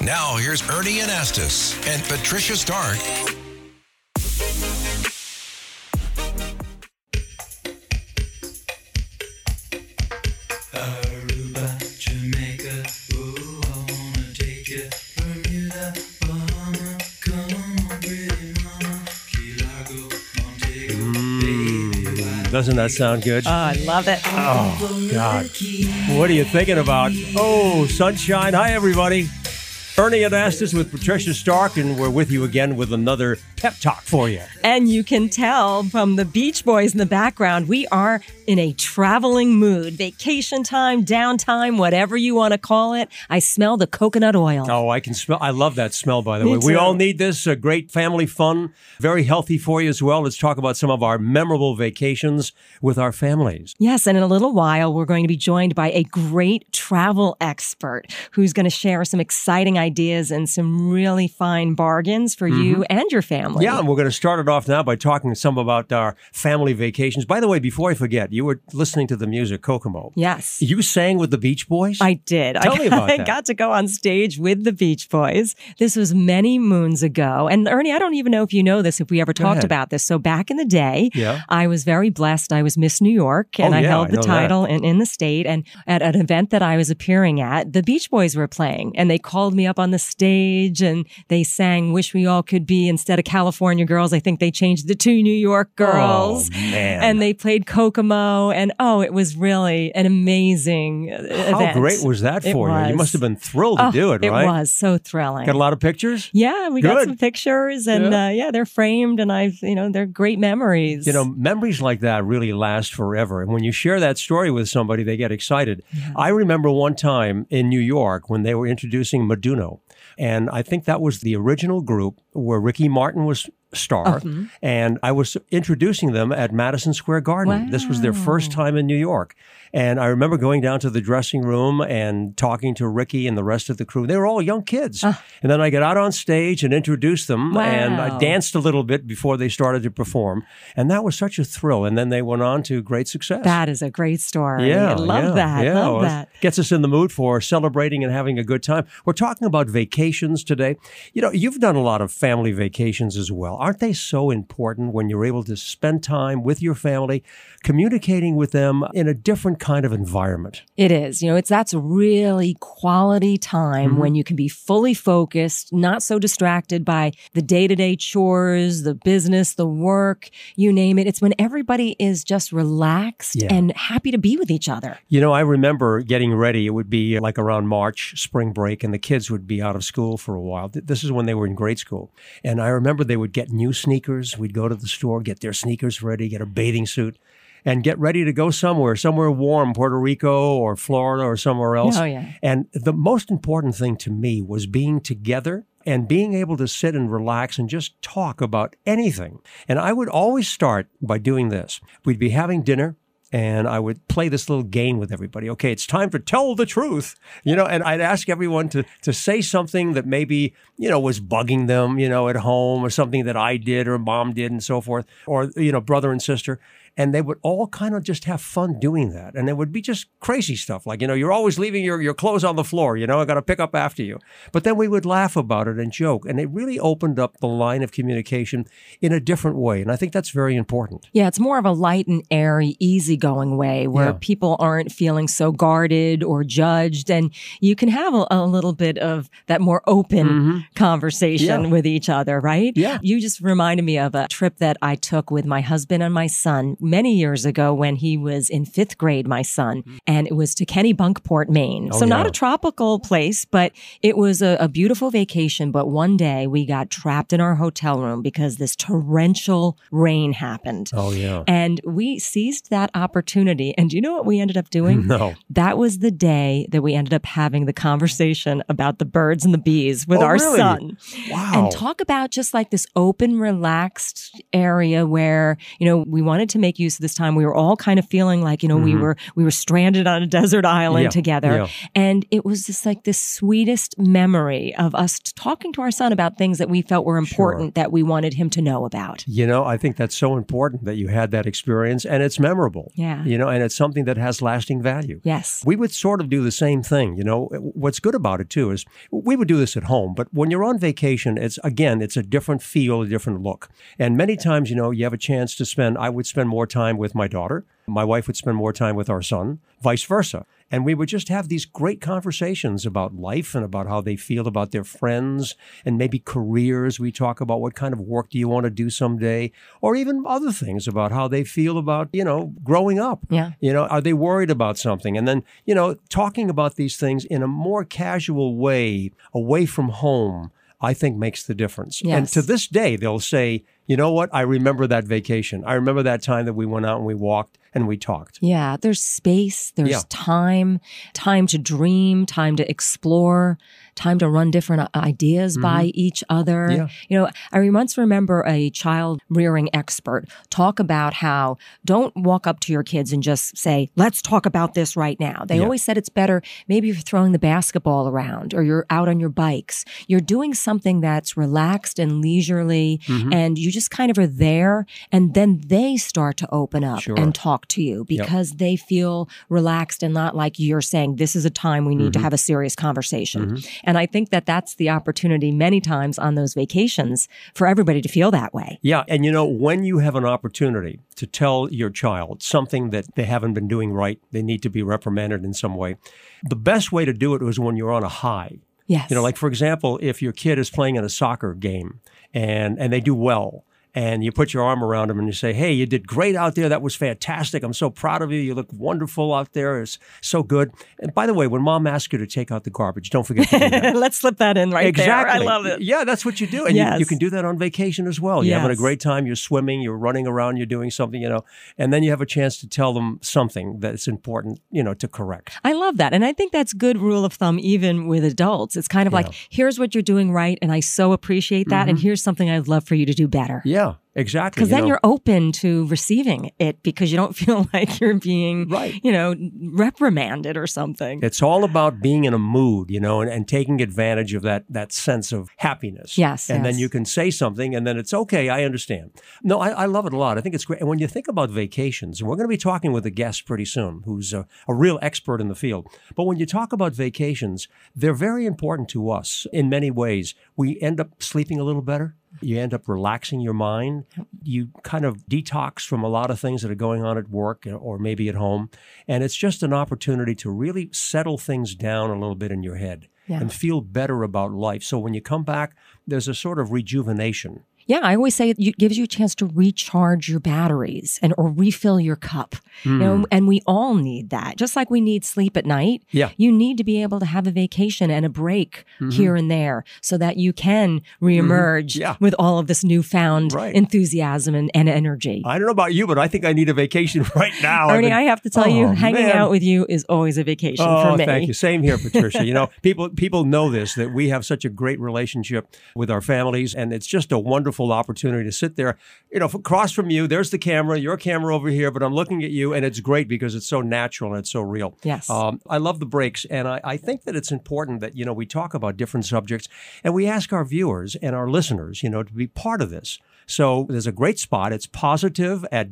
Now, here's Ernie Anastos and Patricia Stark. Aruba, Jamaica, ooh, I wanna take you. Bermuda, Bahama, come on, pretty mama. Key Largo, Montego, baby, why Doesn't that sound good? Oh, I love it. oh, God. What are you thinking about? Oh, sunshine. Hi, everybody. Ernie Anastos with Patricia Stark, and we're with you again with another pep talk for you. And you can tell from the Beach Boys in the background, we are in a traveling mood. Vacation time, downtime, whatever you want to call it. I smell the coconut oil. Oh, I can smell. I love that smell, by the Me way. We all need this. A great family fun, very healthy for you as well. Let's talk about some of our memorable vacations with our families. Yes, and in a little while, we're going to be joined by a great travel expert who's going to share some exciting ideas and some really fine bargains for you and your family. Mm-hmm. Yeah, and we're going to start it off now by talking some about our family vacations. By the way, before I forget, you were listening to the music Kokomo. Yes. You sang with the Beach Boys? I did. Tell I, me about I that. got to go on stage with the Beach Boys. This was many moons ago. And Ernie, I don't even know if you know this, if we ever talked about this. So back in the day, Yeah. I was very blessed. I was Miss New York and Oh, I held the that. title in, in the state. And at an event that I was appearing at, the Beach Boys were playing and they called me up on the stage and they sang Wish We All Could Be instead of California Girls. I think they changed it to New York Girls. Oh. And they played Kokomo. And oh, it was really an amazing uh, How event. great was that for you? You must have been thrilled to Oh, do it, right? It was so thrilling. Got a lot of pictures? yeah, we got some pictures, and Yeah. uh, yeah, they're framed, and I've you know they're great memories. You know, memories like that really last forever. And when you share that story with somebody, they get excited. I remember one time in New York when they were introducing Menudo. And I think that was the original group where Ricky Martin was star. Uh-huh. And I was introducing them at Madison Square Garden. This was their first time in New York. And I remember going down to the dressing room and talking to Ricky and the rest of the crew. They were all young kids. Uh. And then I got out on stage and introduced them. And I danced a little bit before they started to perform. And that was such a thrill. And then they went on to great success. that is a great story. yeah, I love yeah, that. Yeah, love that. Gets us in the mood for celebrating and having a good time. We're talking about vacations today. You know, you've done a lot of family vacations as well. Aren't they so important when you're able to spend time with your family, communicating with them in a different kind of environment? It is. You know, it's that's really quality time Mm-hmm. when you can be fully focused, not so distracted by the day-to-day chores, the business, the work, you name it. It's when everybody is just relaxed Yeah. and happy to be with each other. You know, I remember getting ready. It would be like around March, spring break, and the kids would be out of school for a while. This is when they were in grade school. And I remember they would get new sneakers. We'd go to the store, get their sneakers ready, get a bathing suit, and get ready to go somewhere, somewhere warm, Puerto Rico or Florida or somewhere else. Oh, yeah. And the most important thing to me was being together and being able to sit and relax and just talk about anything. And I would always start by doing this. We'd be having dinner and I would play this little game with everybody. Okay, it's time to tell the truth, you know, and I'd ask everyone to to say something that maybe, you know, was bugging them, you know, at home or something that I did or mom did and so forth, or you know, brother and sister. And they would all kind of just have fun doing that. And it would be just crazy stuff like, you know, you're always leaving your, your clothes on the floor, you know, I got to pick up after you. But then we would laugh about it and joke. And it really opened up the line of communication in a different way. And I think that's very important. Yeah, it's more of a light and airy, easygoing way where Yeah. people aren't feeling so guarded or judged. And you can have a, a little bit of that more open conversation Mm-hmm. Yeah. with each other, right? Yeah. You just reminded me of a trip that I took with my husband and my son. Many years ago when he was in fifth grade, my son, mm-hmm. and it was to Kennebunkport, Maine. Oh, so not a tropical place, but it was a, a beautiful vacation. But one day we got trapped in our hotel room because this torrential rain happened. Oh yeah. And we seized that opportunity. And do you know what we ended up doing? No. That was the day that we ended up having the conversation about the birds and the bees with Oh, our really? son. Wow. And talk about just like this open, relaxed area where, you know, we wanted to make use of this time. We were all kind of feeling like, you know, we were we were stranded on a desert island Mm-hmm. Yeah, together. yeah. And it was just like the sweetest memory of us talking to our son about things that we felt were important that we wanted him to know about. You know, I think that's so important that you had that experience and it's memorable. Yeah. You know, and it's something that has lasting value. Yes. We would sort of do the same thing. You know, what's good about it too is we would do this at home, but when you're on vacation, it's again, it's a different feel, a different look. And many times, you know, you have a chance to spend, I would spend more time with my daughter. My wife would spend more time with our son, vice versa. And we would just have these great conversations about life and about how they feel about their friends and maybe careers. We talk about what kind of work do you want to do someday, or even other things about how they feel about, you know, growing up. Yeah. You know, are they worried about something? And then, you know, talking about these things in a more casual way, away from home, I think makes the difference. And to this day, they'll say, you know what? I remember that vacation. I remember that time that we went out and we walked and we talked. Yeah, there's space, there's Yeah. time, time to dream, time to explore, time to run different i- ideas by each other. Mm-hmm. Yeah. You know, I once remember a child rearing expert talk about how don't walk up to your kids and just say, let's talk about this right now. They Yeah. always said it's better. Maybe you're throwing the basketball around or you're out on your bikes. You're doing something that's relaxed and leisurely Mm-hmm. and you just kind of are there. And then they start to open up Sure. and talk to you because they feel relaxed and not like you're saying, this is a time we Mm-hmm. need to have a serious conversation. And I think that that's the opportunity many times on those vacations for everybody to feel that way. Yeah. And you know, when you have an opportunity to tell your child something that they haven't been doing right, they need to be reprimanded in some way, the best way to do it was when you're on a high. Yes. You know, like for example, if your kid is playing in a soccer game and and they do well, and you put your arm around them and you say, "Hey, you did great out there. That was fantastic. I'm so proud of you. You look wonderful out there. It's so good." And by the way, when mom asks you to take out the garbage, don't forget to do that. Let's slip that in right there. exactly. there. I love it. Yeah, that's what you do, and you, you can do that on vacation as well. You're having a great time. You're swimming. You're running around. You're doing something, you know, and then you have a chance to tell them something that's important, you know, to correct. I love that. And I think that's good rule of thumb even with adults. It's kind of like, here's what you're doing right. And I so appreciate that. And here's something I'd love for you to do better. Mm-hmm. Yeah, exactly. Because you then know. you're open to receiving it because you don't feel like you're being, Right. you know, reprimanded or something. It's all about being in a mood, you know, and, and taking advantage of that that sense of happiness. Yes, And then you can say something and then it's okay, I understand. No, I, I love it a lot. I think it's great. And when you think about vacations, and we're going to be talking with a guest pretty soon who's a, a real expert in the field. But when you talk about vacations, they're very important to us in many ways. We end up sleeping a little better. You end up relaxing your mind. You kind of detox from a lot of things that are going on at work or maybe at home. And it's just an opportunity to really settle things down a little bit in your head Yeah. and feel better about life. So when you come back, there's a sort of rejuvenation. Yeah, I always say it gives you a chance to recharge your batteries and or refill your cup. You know, and we all need that. Just like we need sleep at night. Hmm. Yeah. You need to be able to have a vacation and a break here and there so that you can reemerge Mm-hmm. Yeah. with all of this newfound Right. enthusiasm and, and energy. I don't know about you, but I think I need a vacation right now. Ernie, been- I have to tell you, Oh, hanging man. out with you is always a vacation Oh, for me. thank you. Same here, Patricia. you know, people people know this that we have such a great relationship with our families, and it's just a wonderful opportunity to sit there. You know, across from you, there's the camera, your camera over here, but I'm looking at you, and it's great because it's so natural and it's so real. Yes. Um, I love the breaks, and I, I think that it's important that you know we talk about different subjects, and we ask our viewers and our listeners, you know, to be part of this. So there's a great spot. It's positive at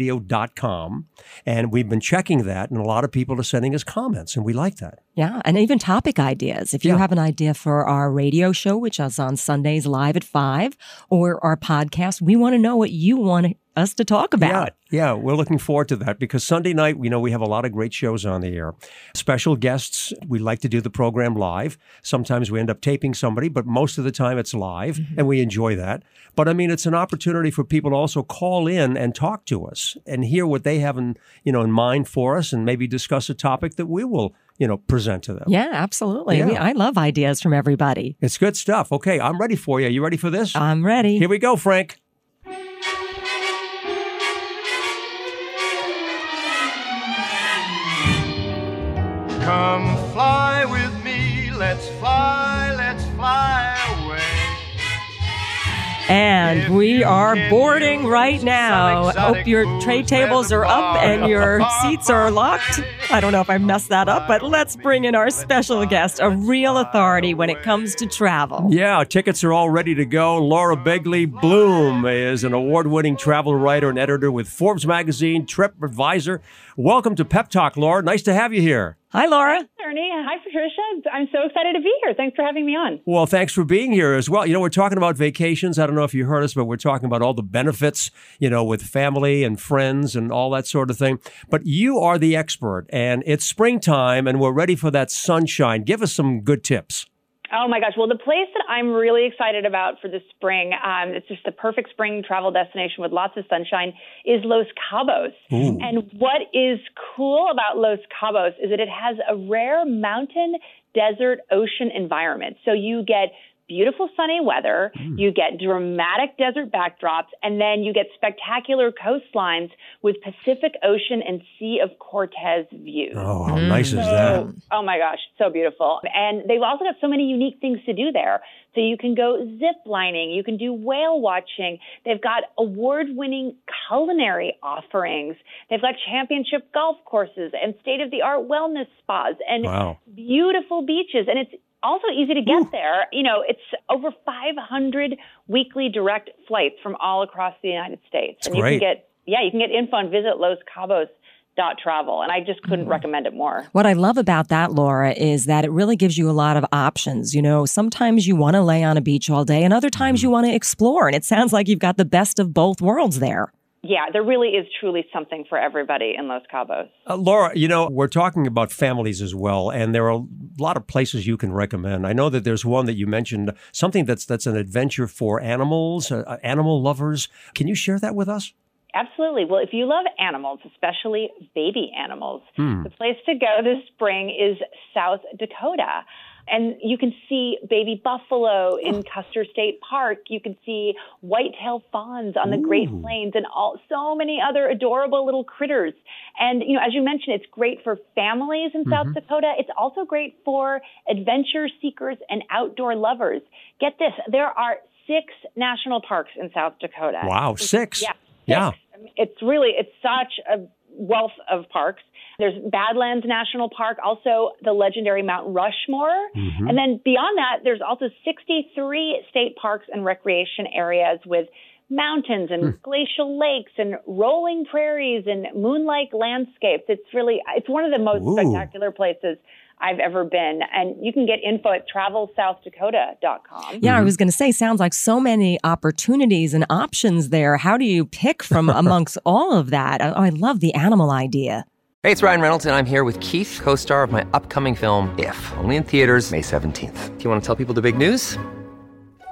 wabcradio.com. And we've been checking that, and a lot of people are sending us comments, and we like that. Yeah, and even topic ideas. If you Yeah. have an idea for our radio show, which is on Sundays live at five, or our podcast. We want to know what you want us to talk about. Yeah, yeah, we're looking forward to that because Sunday night, we know we have a lot of great shows on the air. Special guests, we like to do the program live. Sometimes we end up taping somebody, but most of the time it's live mm-hmm. and we enjoy that. But I mean, it's an opportunity for people to also call in and talk to us and hear what they have in, you know, in mind for us and maybe discuss a topic that we will, you know, present to them. Yeah, absolutely. Yeah. We- I love ideas from everybody. It's good stuff. Okay, I'm ready for you. Are You ready for this? I'm ready. Here we go, Frank. Come fly with me, let's fly, let's fly away. And we are boarding right now. Hope your tray tables are up and your seats are locked. I don't know if I messed that up, but let's bring in our special guest, a real authority when it comes to travel. Yeah, tickets are all ready to go. Laura Begley Bloom is an award winning travel writer and editor with Forbes Magazine, Trip Advisor. Welcome to Pep Talk, Laura. Nice to have you here. Hi, Laura. Ernie. Hi, Patricia. I'm so excited to be here. Thanks for having me on. Well, thanks for being here as well. You know, we're talking about vacations. I don't know if you heard us, but we're talking about all the benefits, you know, with family and friends and all that sort of thing. But you are the expert, and it's springtime, and we're ready for that sunshine. Give us some good tips. Oh my gosh. Well, the place that I'm really excited about for the spring, um, it's just the perfect spring travel destination with lots of sunshine, is Los Cabos. And what is cool about Los Cabos is that it has a rare mountain, desert, ocean environment. So you get beautiful sunny weather, hmm. you get dramatic desert backdrops, and then you get spectacular coastlines with Pacific Ocean and Sea of Cortez views. Oh, how nice is that? Oh my gosh, so beautiful. And they've also got so many unique things to do there. So you can go zip lining, you can do whale watching. They've got award winning culinary offerings. They've got championship golf courses and state of the art wellness spas and Wow. beautiful beaches. And it's also easy to get there. You know, it's over 500 weekly direct flights from all across the United States. and you great. can get, yeah, you can get info and visit Los Cabos. Dot travel, and I just couldn't mm. recommend it more. What I love about that, Laura, is that it really gives you a lot of options. You know, sometimes you want to lay on a beach all day, and other times mm. you want to explore. And it sounds like you've got the best of both worlds there. Yeah, there really is truly something for everybody in Los Cabos. Uh, Laura, you know, we're talking about families as well, and there are a lot of places you can recommend. I know that there's one that you mentioned, something that's that's an adventure for animals, uh, uh, animal lovers. Can you share that with us? Absolutely. Well, if you love animals, especially baby animals, Hmm. the place to go this spring is South Dakota. And you can see baby buffalo in oh. Custer State Park. You can see white-tailed fawns on the Great Plains and all so many other adorable little critters. And you know, as you mentioned, it's great for families in South mm-hmm. Dakota. It's also great for adventure seekers and outdoor lovers. Get this, there are 6 national parks in South Dakota. Wow, six. Yeah. Yeah. I mean, It's really, it's such a wealth of parks. There's Badlands National Park, also the legendary Mount Rushmore. Mm-hmm. And then beyond that, there's also 63 state parks and recreation areas with mountains and Hmm. glacial lakes and rolling prairies and moonlight landscapes. It's really, it's one of the most Ooh. spectacular places I've ever been. And you can get info at travelsouthdakota.com. Yeah, I was going to say, sounds like so many opportunities and options there. How do you pick from amongst all of that? I, I love the animal idea. Hey, it's Ryan Reynolds, and I'm here with Keith, co star of my upcoming film, If, only in theaters, May 17th. Do you want to tell people the big news?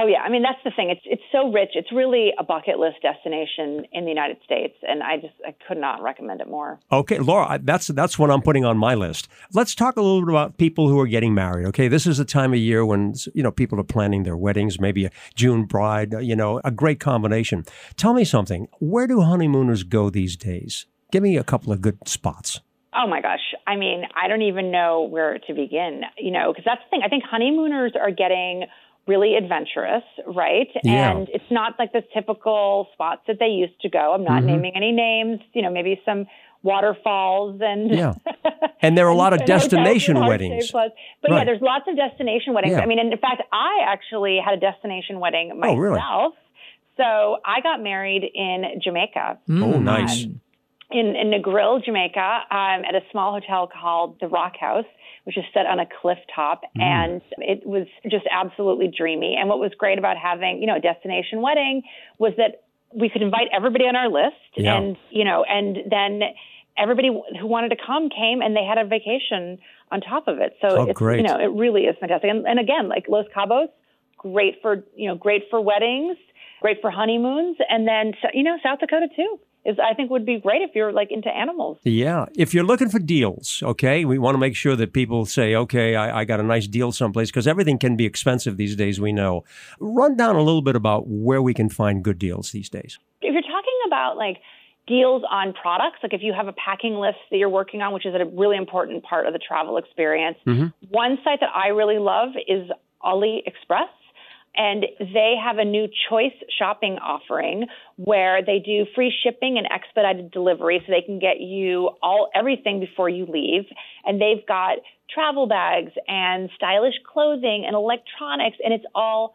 Oh yeah, I mean that's the thing. It's it's so rich. It's really a bucket list destination in the United States, and I just I could not recommend it more. Okay, Laura, I- that's that's what I'm putting on my list. Let's talk a little bit about people who are getting married. Okay, this is a time of year when you know people are planning their weddings, maybe a June bride. You know, a great combination. Tell me something. Where do honeymooners go these days? Give me a couple of good spots. Oh my gosh, I mean I don't even know where to begin. You know, because that's the thing. I think honeymooners are getting really adventurous, right? Yeah. And it's not like the typical spots that they used to go. I'm not mm-hmm. naming any names. You know, maybe some waterfalls and Yeah. And there are a lot of and hotels with destination weddings. But yeah, there's lots of destination weddings. Yeah. I mean, in fact, I actually had a destination wedding myself. Oh, really? So I got married in Jamaica Oh, um, nice. In, in Negril, Jamaica, um, at a small hotel called the Rock House, which is set on a cliff top, Mm. and it was just absolutely dreamy. And what was great about having, you know, a destination wedding was that we could invite everybody on our list, Yeah. and you know, and then everybody who wanted to come came, and they had a vacation on top of it. So Oh, it's, great. you know, it really is fantastic. And, and again, like Los Cabos, great for you know, great for weddings, great for honeymoons, and then you know, South Dakota too is I think would be great if you're like into animals. Yeah. If you're looking for deals, okay, we want to make sure that people say, okay, I, I got a nice deal someplace because everything can be expensive these days, we know. Run down a little bit about where we can find good deals these days. If you're talking about like deals on products, like if you have a packing list that you're working on, which is a really important part of the travel experience, mm-hmm. one site that I really love is AliExpress. And they have a new choice shopping offering where they do free shipping and expedited delivery so they can get you all everything before you leave. And they've got travel bags and stylish clothing and electronics and it's all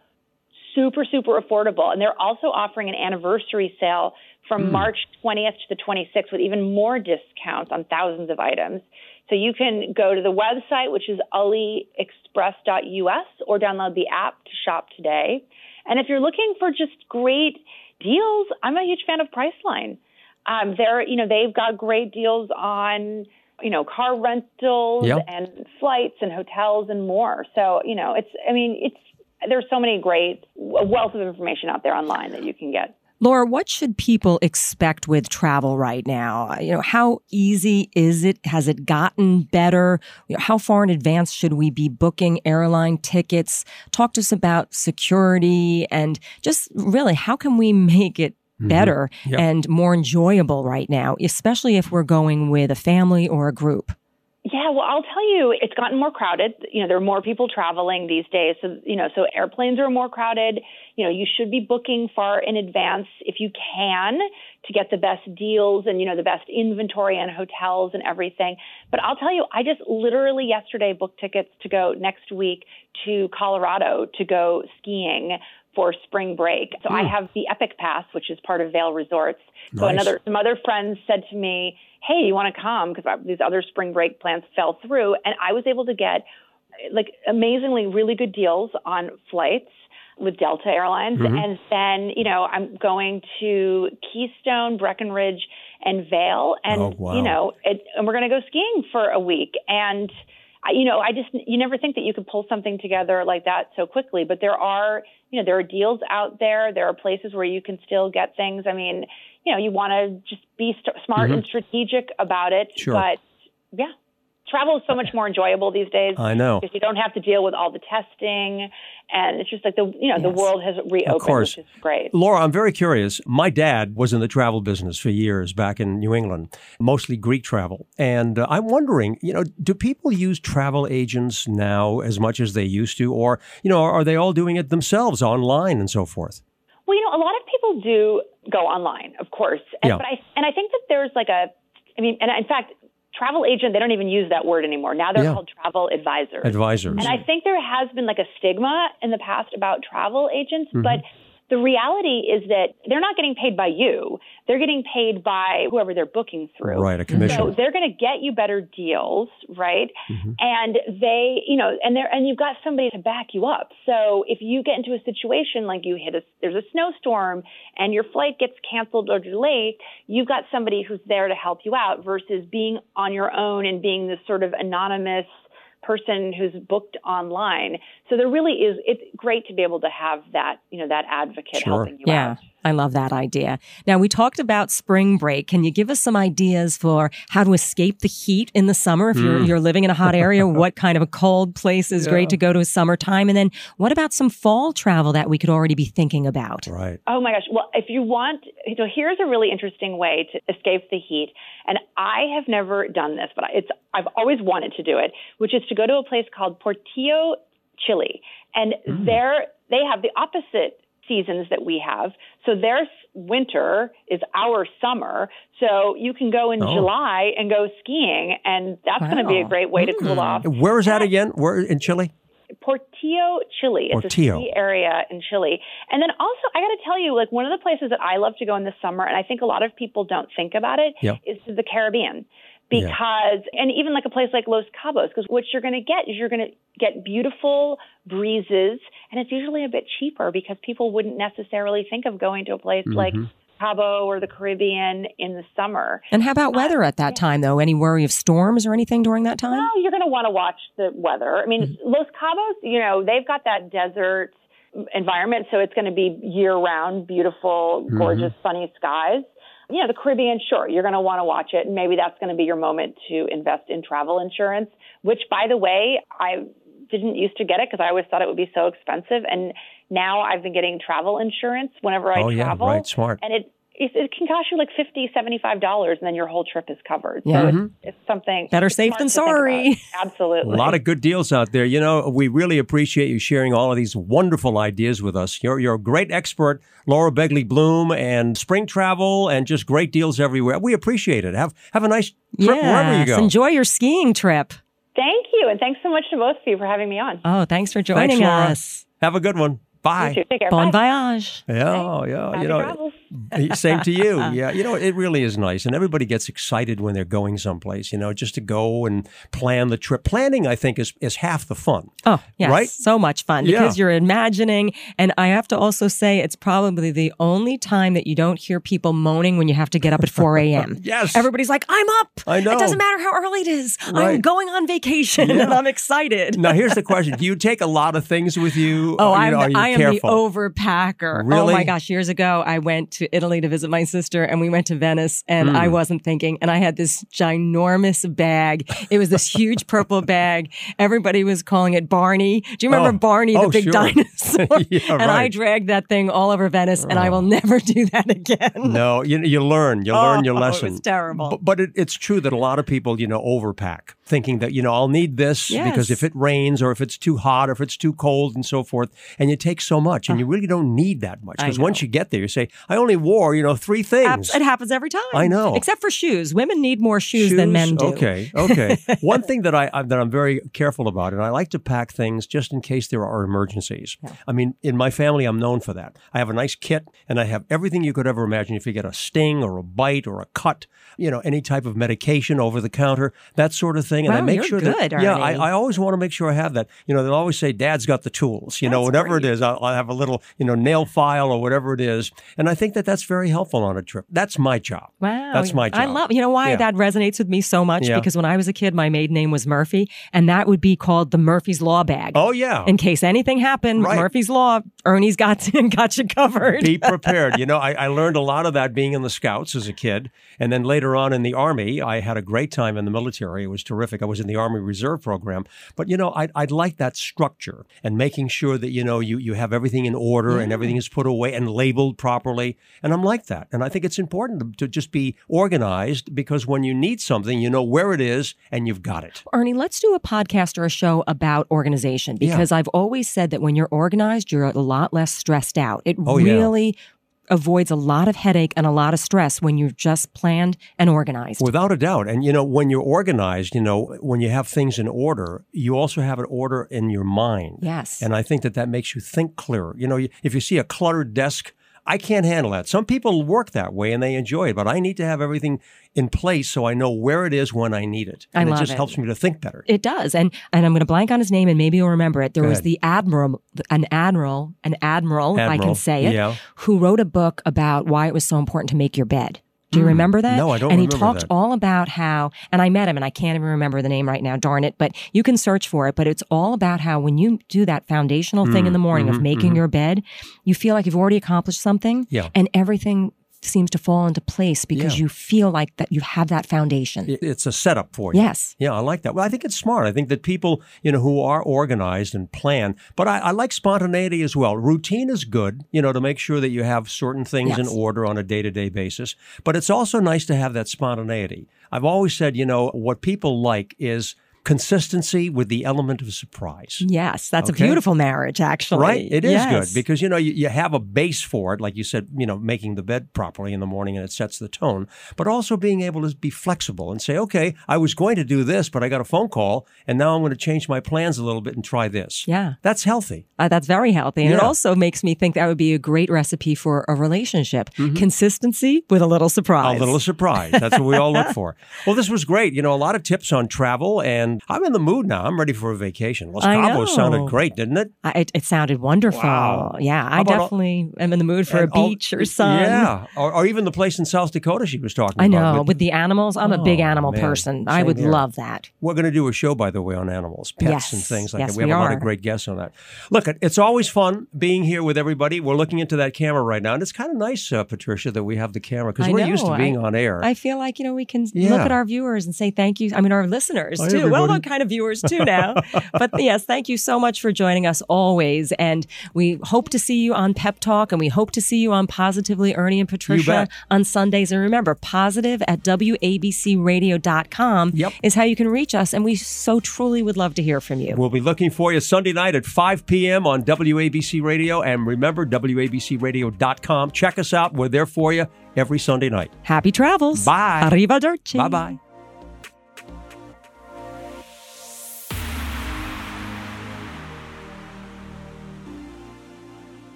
super, super affordable. And they're also offering an anniversary sale from hmm. March 20th to the 26th with even more discounts on thousands of items. So you can go to the website, which is aliexpress.us, or download the app to shop today. And if you're looking for just great deals, I'm a huge fan of Priceline. Um, they're, you know, they've got great deals on, you know, car rentals Yep. and flights and hotels and more. So, you know, it's, I mean, it's, there's so many great wealth of information out there online that you can get. Laura, what should people expect with travel right now? Uh, you know, how easy is it? Has it gotten better? You know, how far in advance should we be booking airline tickets? Talk to us about security and just really how can we make it mm-hmm. better Yep. and more enjoyable right now, especially if we're going with a family or a group? Yeah, well, I'll tell you, it's gotten more crowded. You know, there are more people traveling these days. So, you know, so airplanes are more crowded. You know, you should be booking far in advance if you can to get the best deals and, you know, the best inventory and hotels and everything. But I'll tell you, I just literally yesterday booked tickets to go next week to Colorado to go skiing for spring break. So I hmm. have the Epic Pass, which is part of Vail Resorts. So another some other friends said to me, "Hey, you want to come?" Because these other spring break plans fell through, and I was able to get like amazingly really good deals on flights with Delta Airlines, mm-hmm. and then you know I'm going to Keystone, Breckenridge, and Vail, and Oh, wow. you know, it, and we're going to go skiing for a week, and. You know, I just you never think that you could pull something together like that so quickly, but there are you know there are deals out there. There are places where you can still get things. I mean, you know, you want to just be st- smart and strategic about it. Mm-hmm. Sure. But yeah, travel is so much more enjoyable these days I know. because you don't have to deal with all the testing, and it's just like the you know the world has reopened, of course. which is great. Laura, I'm very curious. My dad was in the travel business for years back in New England, mostly Greek travel. And uh, I'm wondering, you know, do people use travel agents now as much as they used to? Or, you know, are they all doing it themselves online and so forth? Well, you know, a lot of people do go online, of course, and, Yeah. but I and I think that there's like a, I mean, and in fact, travel agent they don't even use that word anymore. Now they're Yeah. called travel advisors. Advisors. And I think there has been like a stigma in the past about travel agents, Mm-hmm. but the reality is that they're not getting paid by you. They're getting paid by whoever they're booking through. Right, a commission. So they're going to get you better deals, right? Mm-hmm. And they, you know, and they're and you've got somebody to back you up. So if you get into a situation like you hit a there's a snowstorm and your flight gets canceled or delayed, you've got somebody who's there to help you out versus being on your own and being this sort of anonymous person who's booked online. So there really is it's great to be able to have that, you know, that advocate Sure. helping you Yeah, out. I love that idea. Now, we talked about spring break. Can you give us some ideas for how to escape the heat in the summer? If you're, hmm. you're living in a hot area, what kind of a cold place is great to go to a summertime? And then what about some fall travel that we could already be thinking about? right. Oh my gosh. Well, if you want, so here's a really interesting way to escape the heat. And I have never done this, but it's, I've always wanted to do it, which is to go to a place called Portillo, Chile. And hmm. there, they have the opposite seasons that we have. So their winter is our summer. So you can go in Oh. July and go skiing, and that's going to be a great way to cool mm. off. Where is that again? Where in Chile? Portillo, Chile. It's Portillo. a ski area in Chile. And then also, I got to tell you, like one of the places that I love to go in the summer, and I think a lot of people don't think about it, is Yeah. to the Caribbean. Yeah. Because, and even like a place like Los Cabos, because what you're going to get is you're going to get beautiful breezes, and it's usually a bit cheaper because people wouldn't necessarily think of going to a place like Mm-hmm. Cabo or the Caribbean in the summer. And how about weather at that time, though? Any worry of storms or anything during that time? Well, you're going to want to watch the weather. I mean, Los Cabos, you know, they've got that desert environment, so it's going to be year round, beautiful, gorgeous, sunny skies. You know, the Caribbean, sure, you're going to want to watch it, and maybe that's going to be your moment to invest in travel insurance, which, by the way, I didn't used to get it because I always thought it would be so expensive, and now I've been getting travel insurance whenever I Oh, yeah, right, smart. And it it, it can cost you like fifty, seventy-five dollars, and then your whole trip is covered. Yeah. So it's, mm-hmm. it's something Better it's safe than to think about. sorry. Absolutely. A lot of good deals out there. You know, we really appreciate you sharing all of these wonderful ideas with us. You're, you're a great expert, Laura Begley Bloom, and spring travel and just great deals everywhere. We appreciate it. Have have a nice trip wherever you go. Enjoy your skiing trip. Thank you, and thanks so much to both of you for having me on. Oh, thanks for Thanks, joining Laura. us. Have a good one. Bye. You too. Take care. Bon Bye. voyage. Yeah, oh, yeah. Happy you know, travels. Eh, same to you. Yeah. You know, it really is nice. And everybody gets excited when they're going someplace, you know, just to go and plan the trip. Planning, I think, is, is half the fun. Oh, yes. Right? So much fun Yeah. because you're imagining. And I have to also say, it's probably the only time that you don't hear people moaning when you have to get up at 4 a.m. Yes. Everybody's like, I'm up. I know. It doesn't matter how early it is. I'm going on vacation and I'm excited. Now, here's the question Do you take a lot of things with you? Oh, I'm know, are you I am careful? the overpacker. Oh my gosh! Years ago, I went to Italy to visit my sister, and we went to Venice, and Hmm. I wasn't thinking, and I had this ginormous bag. It was this huge purple bag. Everybody was calling it Barney. Do you remember Oh. Barney, the Oh, big sure. dinosaur? Yeah, and I dragged that thing all over Venice, and I will never do that again. No, you, you learn. You learn your Oh, it lesson. was terrible. But, but it, it's true that a lot of people, you know, overpack, thinking that, you know, I'll need this because if it rains or if it's too hot or if it's too cold and so forth. And you take so much and you ah. really don't need that much. Because once you get there, you say, I only wore, you know, three things. It happens every time. I know. Except for shoes. Women need more shoes, than men do. Okay, okay. One thing that I, I that I'm very careful about, and I like to pack things just in case there are emergencies. I mean, in my family, I'm known for that. I have a nice kit, and I have everything you could ever imagine. If you get a sting or a bite or a cut, you know, any type of medication over the counter, that sort of thing. And I Wow, make you're sure that good, yeah, I, I always want to make sure I have that. You know, they'll always say, "Dad's got the tools." You know, whatever great. it is, I'll, I'll have a little, you know, nail file or whatever it is, and I think that that's very helpful on a trip. That's my job. Wow. that's my job. I love, you know why Yeah. that resonates with me so much? Yeah. Because when I was a kid, my maiden name was Murphy, and that would be called the Murphy's Law bag. Oh yeah. In case anything happened, Right. Murphy's Law, Ernie's got, got you covered. be prepared. You know, I, I learned a lot of that being in the scouts as a kid. And then later on in the Army, I had a great time in the military. It was terrific. I was in the Army Reserve program. But, you know, I'd, I'd like that structure and making sure that, you know, you, you have everything in order and everything mm-hmm. is put away and labeled properly. And I'm like that. And I think it's important to, just be organized because when you need something, you know where it is and you've got it. Ernie, let's do a podcast or a show about organization Yeah. because I've always said that when you're organized, you're a lot less stressed out. It Oh, yeah. Avoids a lot of headache and a lot of stress when you're just planned and organized. Without a doubt. And, you know, when you're organized, you know, when you have things in order, you also have an order in your mind. Yes. And I think that that makes you think clearer. You know, if you see a cluttered desk, I can't handle that. Some people work that way and they enjoy it, but I need to have everything in place so I know where it is when I need it. I And love it just it. helps me to think better. It does, and and I'm going to blank on his name, and maybe you'll remember it. There Go was ahead. the admiral, an admiral, an admiral, if I can say it, yeah. who wrote a book about why it was so important to make your bed. Do you remember that? No, I don't And he talked that. all about how, and I met him, and I can't even remember the name right now. Darn it! But you can search for it. But it's all about how when you do that foundational thing Hmm. in the morning Mm-hmm, of making your bed, you feel like you've already accomplished something, Yeah. and everything seems to fall into place because Yeah. you feel like that you have that foundation. It's a setup for you. Yes. Yeah, I like that. Well, I think it's smart. I think that people, you know, who are organized and plan, but I, I like spontaneity as well. Routine is good, you know, to make sure that you have certain things in order on a day to day basis. But it's also nice to have that spontaneity. I've always said, you know, what people like is consistency with the element of surprise. Yes, that's Okay. a beautiful marriage, actually. Right? It is Yes. good because, you know, you, you have a base for it, like you said, you know, making the bed properly in the morning and it sets the tone, but also being able to be flexible and say, okay, I was going to do this, but I got a phone call and now I'm going to change my plans a little bit and try this. Yeah. That's healthy. Uh, that's very healthy. And it also makes me think that would be a great recipe for a relationship. Consistency with a little surprise. Mm-hmm. A little surprise. That's what we all look for. Well, this was great. You know, a lot of tips on travel, and I'm in the mood now. I'm ready for a vacation. Los I Cabos know. sounded great, didn't it? I, it, it sounded wonderful. Wow. Yeah, How I about all- definitely am in the mood for a And all- beach or sun. Yeah, or, or even the place in South Dakota she was talking I about. I know. with- With the animals, I'm a big Oh, animal man. person. I would here. love that. We're going to do a show, by the way, on animals, pets, Yes. and things like Yes, that. We have we a lot of great guests on that. Look, it's always fun being here with everybody. We're looking into that camera right now, and it's kind of nice, uh, Patricia, that we have the camera because we're used to being I- on air. I feel like, you know, we can Yeah. look at our viewers and say thank you. I mean, our listeners too. Well, what kind of viewers too now? but yes, thank you so much for joining us always. And we hope to see you on Pep Talk and we hope to see you on Positively Ernie and Patricia on Sundays. And remember, positive at WABCradio.com Yep. is how you can reach us. And we so truly would love to hear from you. We'll be looking for you Sunday night at 5 p.m. on WABC Radio. And remember, WABCRadio.com. Check us out. We're there for you every Sunday night. Happy travels. Bye. Arrivederci. Bye bye.